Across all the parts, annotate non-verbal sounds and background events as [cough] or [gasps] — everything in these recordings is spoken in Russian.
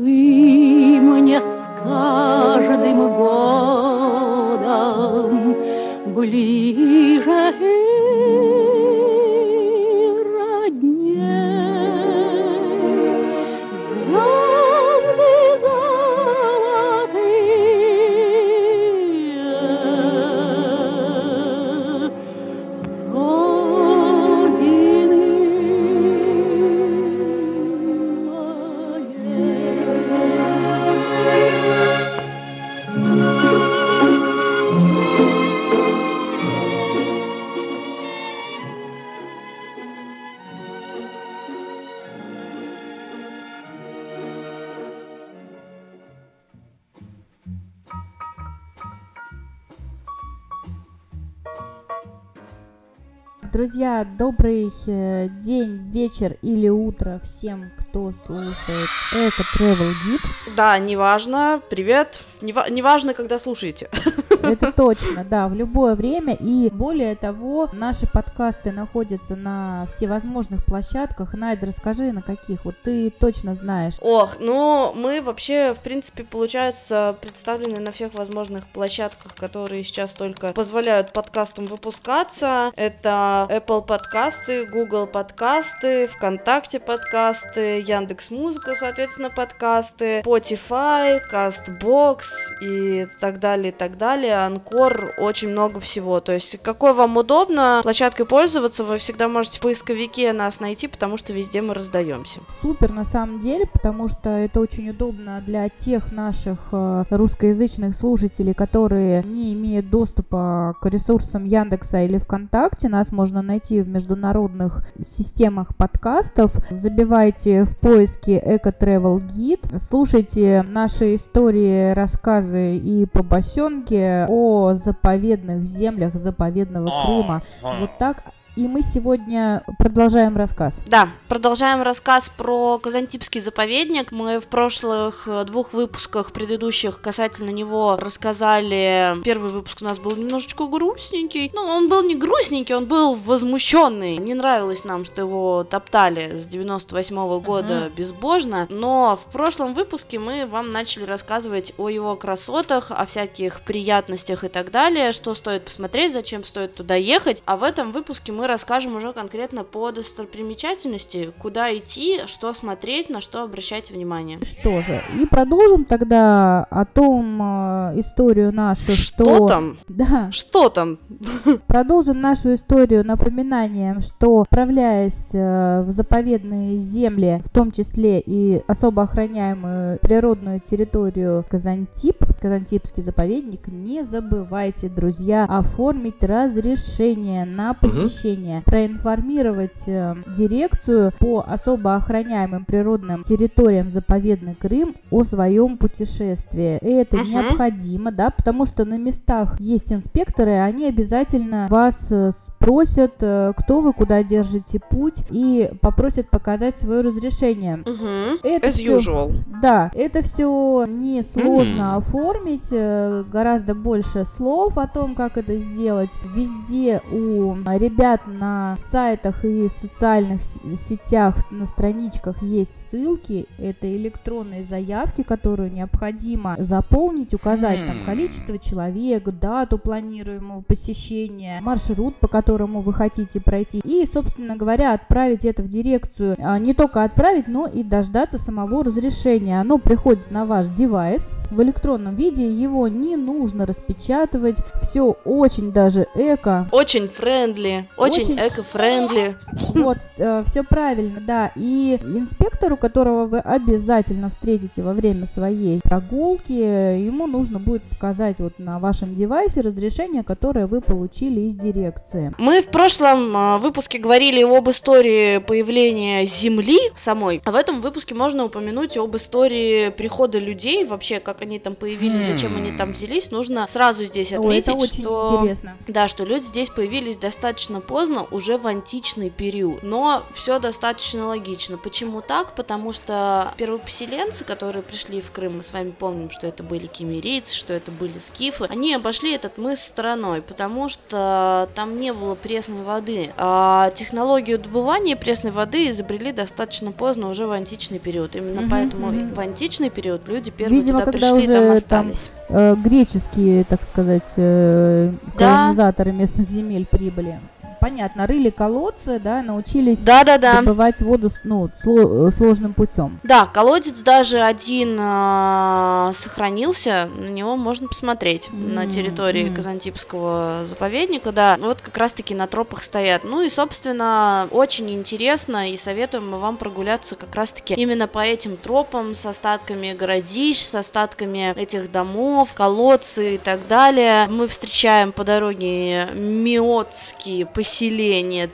Вы Друзья, добрый э, день, вечер или утро всем, кто слушает Эко Travel Guide. Да, неважно. Привет. Неважно, когда слушаете. [laughs] Это точно, да, в любое время. И более того, наши подкасты находятся на всевозможных площадках. Найд, расскажи, на каких? Вот ты точно знаешь. Ох, ну, мы вообще, в принципе, получается, представлены на всех возможных площадках, которые сейчас только позволяют подкастам выпускаться. Это Apple подкасты, Google подкасты, ВКонтакте подкасты, Яндекс Музыка, соответственно, подкасты, Spotify, CastBox и так далее, и так далее Анкор, очень много всего. То есть, какой вам удобно площадкой пользоваться, вы всегда можете в поисковике нас найти, потому что везде мы раздаемся. Супер, на самом деле, потому что это очень удобно для тех наших э, русскоязычных слушателей, которые не имеют доступа к ресурсам Яндекса или ВКонтакте. Нас можно найти в международных системах подкастов. Забивайте в поиске Эко Travel Guide, слушайте наши истории, рассказы и побосенки, о заповедных землях заповедного Крыма. Вот так и мы сегодня продолжаем рассказ. Да, продолжаем рассказ про Казантипский заповедник. Мы в прошлых э, двух выпусках предыдущих касательно него рассказали. Первый выпуск у нас был немножечко грустненький. Ну, он был не грустненький, он был возмущенный. Не нравилось нам, что его топтали с 98 -го года uh-huh. безбожно. Но в прошлом выпуске мы вам начали рассказывать о его красотах, о всяких приятностях и так далее, что стоит посмотреть, зачем стоит туда ехать. А в этом выпуске мы мы расскажем уже конкретно по достопримечательности, куда идти, что смотреть, на что обращать внимание. Что же, и продолжим тогда о том э, историю нашу, что... Что там? Да. Что там? [laughs] Продолжим нашу историю напоминанием, что отправляясь э, в заповедные земли, в том числе и особо охраняемую природную территорию Казантип, Казантипский заповедник, не забывайте, друзья, оформить разрешение на посещение поручение проинформировать э, дирекцию по особо охраняемым природным территориям заповедный Крым о своем путешествии. И это uh-huh. необходимо, да, потому что на местах есть инспекторы, они обязательно вас э, спросят, э, кто вы, куда держите путь, и попросят показать свое разрешение. Uh-huh. Это As все, usual. Да, это все несложно uh-huh. оформить, гораздо больше слов о том, как это сделать. Везде у ребят ребят на сайтах и социальных сетях, на страничках есть ссылки. Это электронные заявки, которые необходимо заполнить, указать там количество человек, дату планируемого посещения, маршрут, по которому вы хотите пройти. И, собственно говоря, отправить это в дирекцию. А, не только отправить, но и дождаться самого разрешения. Оно приходит на ваш девайс в электронном виде. Его не нужно распечатывать. Все очень даже eco. Очень friendly. Очень очень, eco-friendly. Вот, э, все правильно, да. И инспектору, которого вы обязательно встретите во время своей прогулки, ему нужно будет показать вот на вашем девайсе разрешение, которое вы получили из дирекции. Мы в прошлом э, выпуске говорили об истории появления Земли самой, а в этом выпуске можно упомянуть об истории прихода людей, вообще, как они там появились появились, зачем они там взялись, нужно сразу здесь отметить, Ой, это очень что... интересно. Да, что люди здесь появились достаточно поздно, уже в античный период. Но все достаточно логично. Почему так? Потому что первопоселенцы, которые пришли в Крым, мы с вами помним, что это были кемерийцы, что это были скифы, они обошли этот мыс стороной, потому что там не было пресной воды. А технологию добывания пресной воды изобрели достаточно поздно, уже в античный период. Именно Мгм, поэтому мгм. в античный период люди первые Видимо, туда когда пришли, уже там там остались. Э, греческие, так сказать, э, Да. колонизаторы местных земель прибыли. Понятно, рыли колодцы, да, научились Да-да-да. добывать воду ну, э, сложным путем. Да, колодец даже один а, сохранился, на него можно посмотреть на М, территории м. Казантипского заповедника, да, вот как раз-таки на тропах стоят. Ну и, собственно, очень интересно и советуем мы вам прогуляться как раз-таки именно по этим тропам с остатками городищ, с остатками этих домов, колодцы и так далее. Мы встречаем по дороге миотские поселения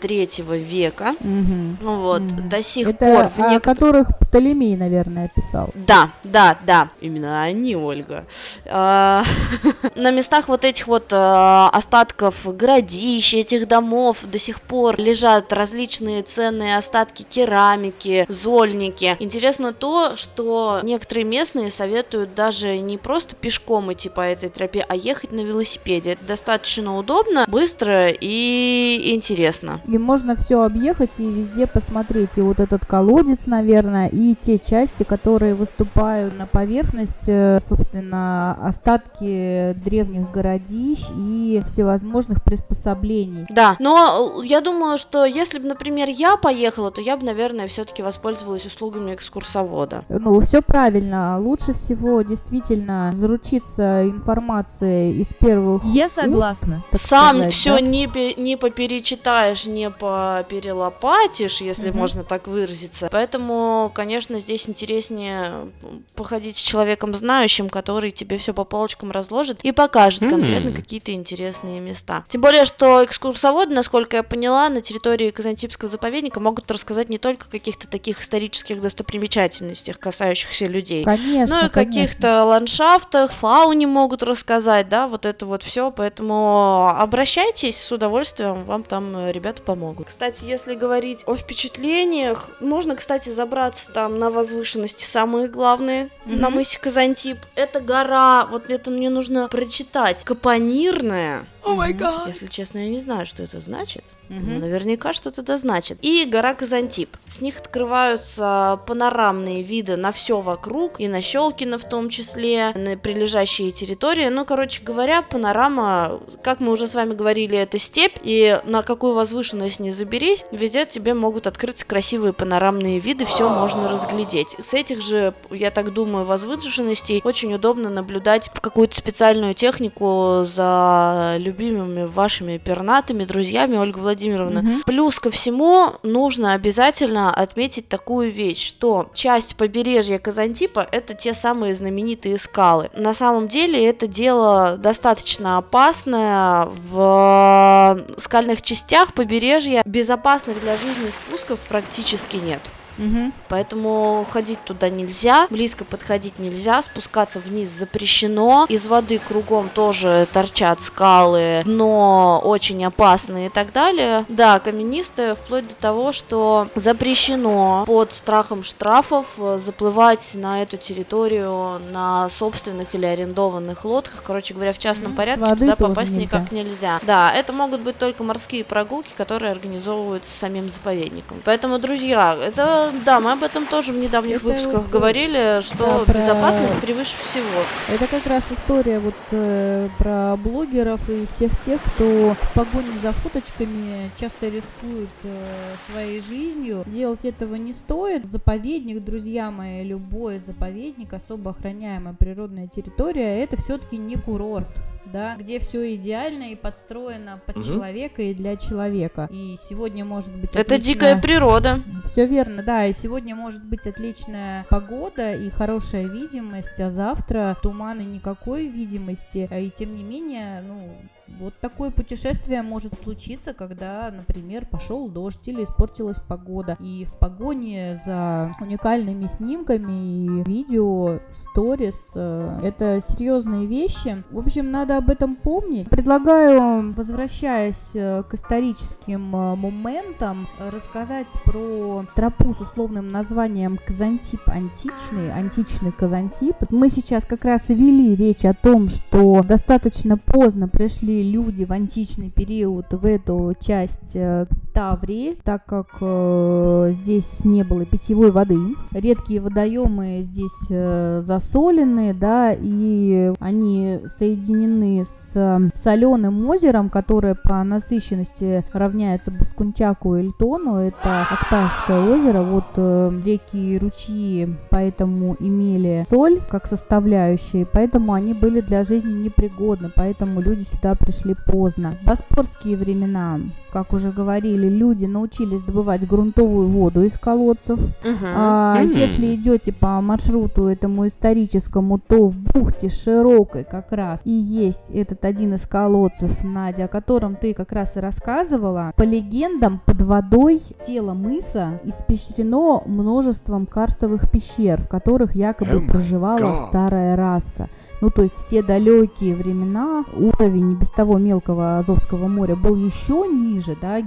третьего века. Ну Вот, Мгм. до сих Это пор о некоторых которых Птолемей, наверное, писал. да, да, да, именно они, Ольга. А, [laughs] На местах вот этих вот а, остатков городищ, этих домов до сих пор лежат различные ценные остатки керамики, зольники. Интересно то, что некоторые местные советуют даже не просто пешком идти по этой тропе, а ехать на велосипеде. Это достаточно удобно, быстро и интересно. И можно все объехать и везде посмотреть. И вот этот колодец, наверное, и те части, которые выступают на поверхность, э, собственно, остатки древних городищ и всевозможных приспособлений. Да, но э, я думаю, что если бы, например, я поехала, то я бы, наверное, все-таки воспользовалась услугами экскурсовода. Ну, все правильно. Лучше всего действительно заручиться информацией из первых Я уст, согласна. так Сам сказать, все да? не, не поперечитаешь, не поперелопатишь, если Мгм. можно так выразиться. Поэтому, конечно, здесь интереснее походить с человеком знающим, который тебе все по полочкам разложит и покажет конкретно какие-то интересные места. Тем более, что экскурсоводы, насколько я поняла, на территории Казантипского заповедника могут рассказать не только о каких-то таких исторических достопримечательностях, касающихся людей, Конечно, ну и каких-то ландшафтах, фауне могут рассказать, да, вот это вот все. Поэтому обращайтесь с удовольствием, вам там э, ребята помогут. Кстати, если говорить о впечатлениях, можно, кстати, забраться там на возвышенности самые главные на Мгм. мысе Казантип. Это гора, вот это мне нужно прочитать, Капонирная. О май гад. Если честно, я не знаю, что это значит. Ну, наверняка что-то да значит. И гора Казантип. С них открываются панорамные виды на все вокруг, и на Щелкино в том числе, на прилежащие территории. Ну, короче говоря, панорама, как мы уже с вами говорили, это степь, и на какую возвышенность не заберись, везде тебе могут открыться красивые панорамные виды, все можно разглядеть. С этих же, я так думаю, возвышенностей очень удобно наблюдать какую-то специальную технику за любимыми вашими пернатыми друзьями, Ольга Владимировна. Мгм. Плюс ко всему нужно обязательно отметить такую вещь, что часть побережья Казантипа это те самые знаменитые скалы. На самом деле это дело достаточно опасное. В скальных частях побережья безопасных для жизни спусков практически нет. Мгм. Поэтому ходить туда нельзя, близко подходить нельзя, спускаться вниз запрещено. Из воды кругом тоже торчат скалы, но очень опасные и так далее. Да, каменистые, вплоть до того, что запрещено под страхом штрафов э, заплывать на эту территорию на собственных или арендованных лодках. Короче говоря, в частном. С порядке воды туда попасть нельзя. никак нельзя. Да, это могут быть только морские прогулки, которые организовываются самим заповедником. Поэтому, друзья, это да, мы об этом тоже в недавних Это выпусках вот, говорили, что да, про- безопасность превыше всего. Это как раз история вот э, про блогеров и всех тех, кто в погоне за фоточками часто рискует э, своей жизнью. Делать этого не стоит. Заповедник, друзья мои, любой заповедник, особо охраняемая природная территория, это все-таки не курорт. Да, где все идеально и подстроено под Мгм. человека и для человека. И сегодня может быть Это отличная- дикая природа. все верно, да. И сегодня может быть отличная погода и хорошая видимость, а завтра туман и никакой видимости. И тем не менее, ну, Вот такое путешествие может случиться, когда, например, пошел дождь или испортилась погода. И в погоне за уникальными снимками и видео, сторис, э, это серьезные вещи. В общем, надо об этом помнить. Предлагаю, возвращаясь э, к историческим э, моментам, рассказать про тропу с условным названием Казантип античный, античный Казантип. Мы сейчас как раз и вели речь о том, что достаточно поздно пришли люди в античный период в эту часть э, Таврии, так как э, здесь не было питьевой воды. Редкие водоемы здесь э, засолены, да, и они соединены с э, соленым озером, которое по насыщенности равняется Баскунчаку и Эльтону. Это Акташское озеро. Вот э, реки и ручьи поэтому имели соль как составляющие, поэтому они были для жизни непригодны, поэтому люди сюда пришли поздно. Боспорские времена, как уже говорили, люди научились добывать грунтовую воду из колодцев. Мгм. А, Мгм. Если идете по маршруту этому историческому, то в бухте широкой как раз и есть этот один из колодцев, Надя, о котором ты как раз и рассказывала. По легендам, под водой тело мыса испещрено множеством карстовых пещер, в которых якобы Oh проживала God. старая раса. Ну, то есть в те далекие времена уровень без того мелкого Азовского моря был еще ниже, да,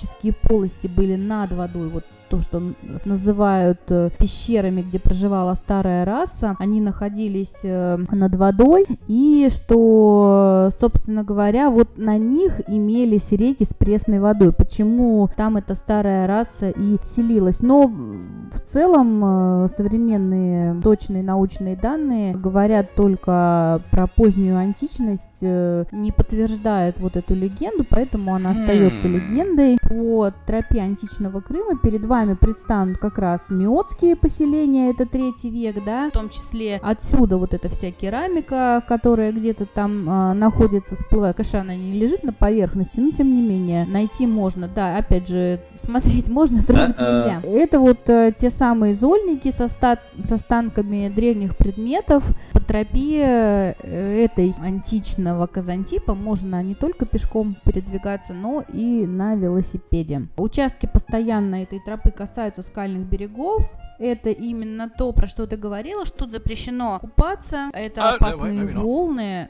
геологические полости были над водой, вот то, что называют э, пещерами, где проживала старая раса, они находились э, над водой, и что, собственно говоря, вот на них имелись реки с пресной водой. Почему там эта старая раса и селилась? Но в целом э, современные точные научные данные говорят только про позднюю античность, не подтверждают вот эту легенду, поэтому она остается Хм. легендой. По тропе античного Крыма перед вами предстанут как раз миотские поселения, это третий век, да, в том числе отсюда вот эта вся керамика, которая где-то там э, находится, всплывая, конечно, она не лежит на поверхности, но тем не менее найти можно, да, опять же, смотреть [laughs] можно, трогать А-а. нельзя. Это вот э, те самые зольники со, ста- со станками древних предметов. По тропе э, этой античного Казантипа можно не только пешком передвигаться, но и на велосипеде. Участки постоянно этой тропы касаются скальных берегов. Это именно то, про что ты говорила, что тут запрещено купаться. Это А, опасные давай, давай. волны,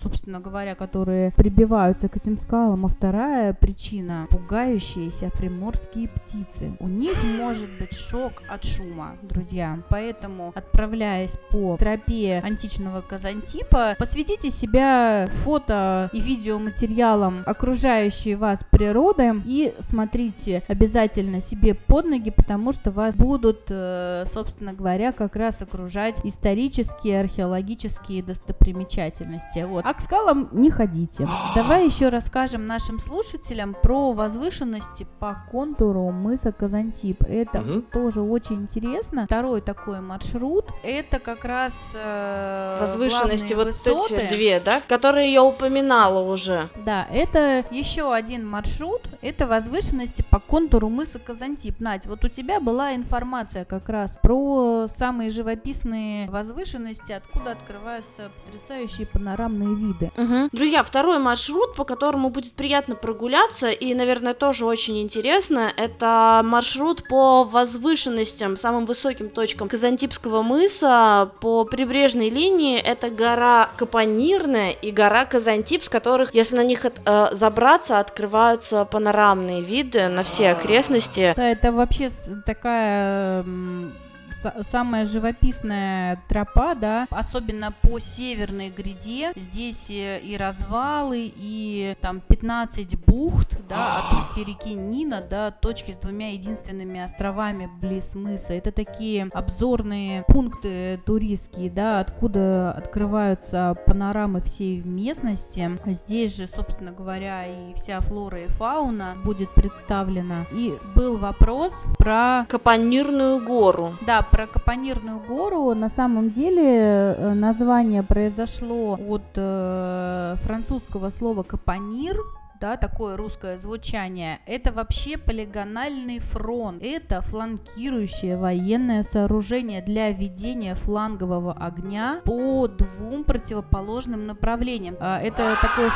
собственно говоря, которые прибиваются к этим скалам. А вторая причина – пугающиеся приморские птицы. У них может быть шок от шума, друзья. Поэтому, отправляясь по тропе античного Казантипа, посвятите себя фото и видеоматериалам окружающей вас природы и смотрите обязательно себе под ноги, потому что вас будут, э, собственно говоря, как раз окружать исторические, археологические достопримечательности. Вот. А к скалам не ходите. [gasps] Давай еще расскажем нашим слушателям про возвышенности по контуру мыса Казантип. Это Мгм. тоже очень интересно. Второй такой маршрут. Это как раз э, Возвышенности вот высоты. эти две, да, которые я упоминала уже. Да, это еще один маршрут. Это возвышенности по контуру мыса Казантип. Надь, вот у тебя была информация как раз про самые живописные возвышенности, откуда открываются потрясающие панорамные виды. Мгм. Друзья, второй маршрут, по которому будет приятно прогуляться и, наверное, тоже очень интересно, это маршрут по возвышенностям, самым высоким точкам Казантипского мыса по прибрежной линии. Это гора Капонирная и гора Казантип, с которых, если на них от- э, забраться, открываются панорамные виды на все окрестности. Да, это вообще такая самая живописная тропа, да, особенно по северной гряде. Здесь э, и развалы, и там 15 бухт, да, от устья реки Нина, да, точки с двумя единственными островами близ мыса. Это такие обзорные пункты туристские, да, откуда открываются панорамы всей местности. Здесь же, собственно говоря, и вся флора и фауна будет представлена. И был вопрос про Капонирную гору. да, про Капонирную гору. На самом деле э, название произошло от э, французского слова капонир, да, такое русское звучание, это вообще полигональный фронт. Это фланкирующее военное сооружение для ведения флангового огня по двум противоположным направлениям. А, это такое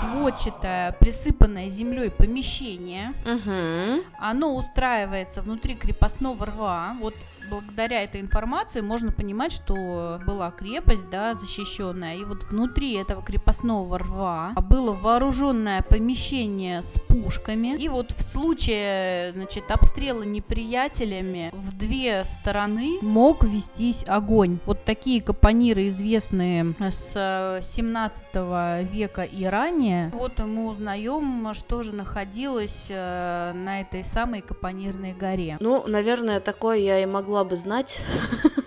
сводчатое, присыпанное землей помещение. Угу. Оно устраивается внутри крепостного рва. Вот благодаря этой информации можно понимать, что была крепость, да, защищенная, и вот внутри этого крепостного рва было вооруженное помещение с пушками, и вот в случае, значит, обстрела неприятелями в две стороны мог вестись огонь. Вот такие капониры известные с 17 века и ранее. Вот мы узнаем, что же находилось э, на этой самой капонирной горе. Ну, наверное, такое я и могла бы знать,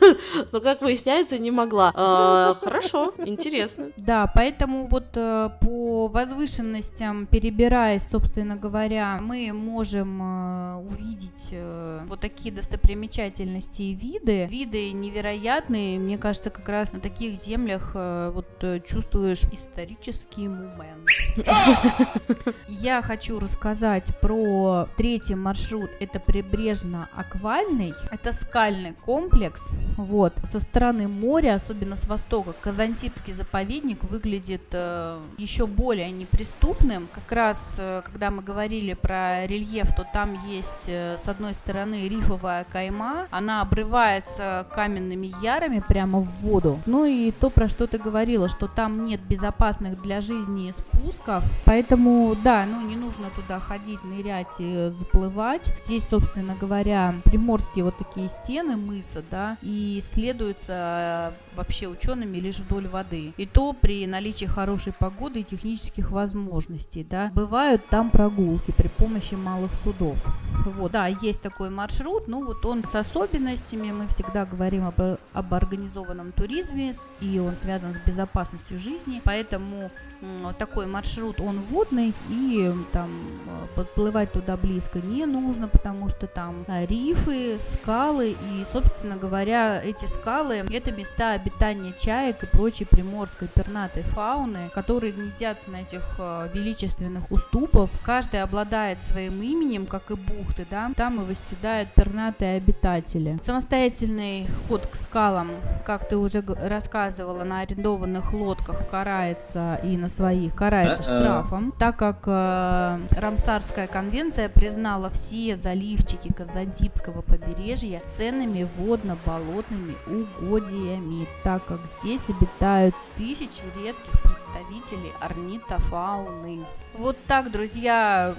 [laughs] но, как выясняется, не могла. А, хорошо, интересно. Да, поэтому вот э, по возвышенностям, перебираясь, собственно говоря, мы можем э, увидеть э, вот такие достопримечательности и виды. Виды невероятные, мне кажется, как раз на таких землях вот чувствуешь исторический момент. [laughs] Я хочу рассказать про третий маршрут. Это прибрежно-аквальный. Это скальный комплекс. Вот. Со стороны моря, особенно с востока, Казантипский заповедник выглядит э, еще более неприступным. Как раз, э, когда мы говорили про рельеф, то там есть э, с одной стороны рифовая кайма. Она обрывается каменными ярами прямо в воду. Ну и то, про что ты говорила, что там нет безопасных для жизни спусков. Поэтому, да, ну не нужно туда ходить, нырять и заплывать. Здесь, собственно говоря, приморские вот такие стены мыса, да, и исследуются э, вообще учеными лишь вдоль воды. И то при наличии хорошей погоды и технических возможностей, да. Бывают там прогулки при помощи малых судов. Вот, да, есть такой маршрут, ну вот он с особенностями, мы всегда говорим об, об организованном туризме, и он связан с безопасностью жизни, поэтому такой маршрут, он водный, и там э, подплывать туда близко не нужно, потому что там э, рифы, скалы, и, собственно говоря, эти скалы – это места обитания чаек и прочей приморской пернатой фауны, которые гнездятся на этих э, величественных уступах. Каждый обладает своим именем, как и бухты, да, там и восседают пернатые обитатели. Самостоятельный ход к скалам, как ты уже рассказывала, на арендованных лодках карается и на на своих карается штрафом, так как э, Рамсарская конвенция признала все заливчики Казантипского побережья ценными водно-болотными угодьями, так как здесь обитают тысячи редких представителей орнитофауны. Вот так, друзья,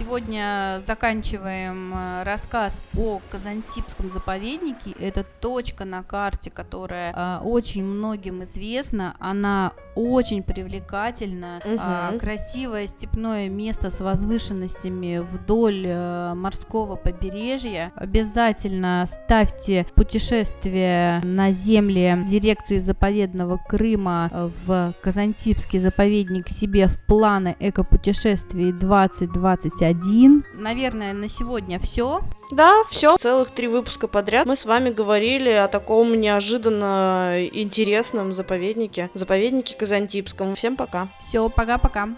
Сегодня заканчиваем э, рассказ о Казантипском заповеднике. Это точка на карте, которая э, очень многим известна. Она очень привлекательна. Угу. Э, красивое степное место с возвышенностями вдоль э, морского побережья. Обязательно ставьте путешествие на земле дирекции заповедного Крыма в Казантипский заповедник себе в планы экопутешествий 2021 один. Наверное, на сегодня все. Да, все. Целых три выпуска подряд мы с вами говорили о таком неожиданно интересном заповеднике. Заповеднике Казантипском. Всем пока. Все, пока-пока.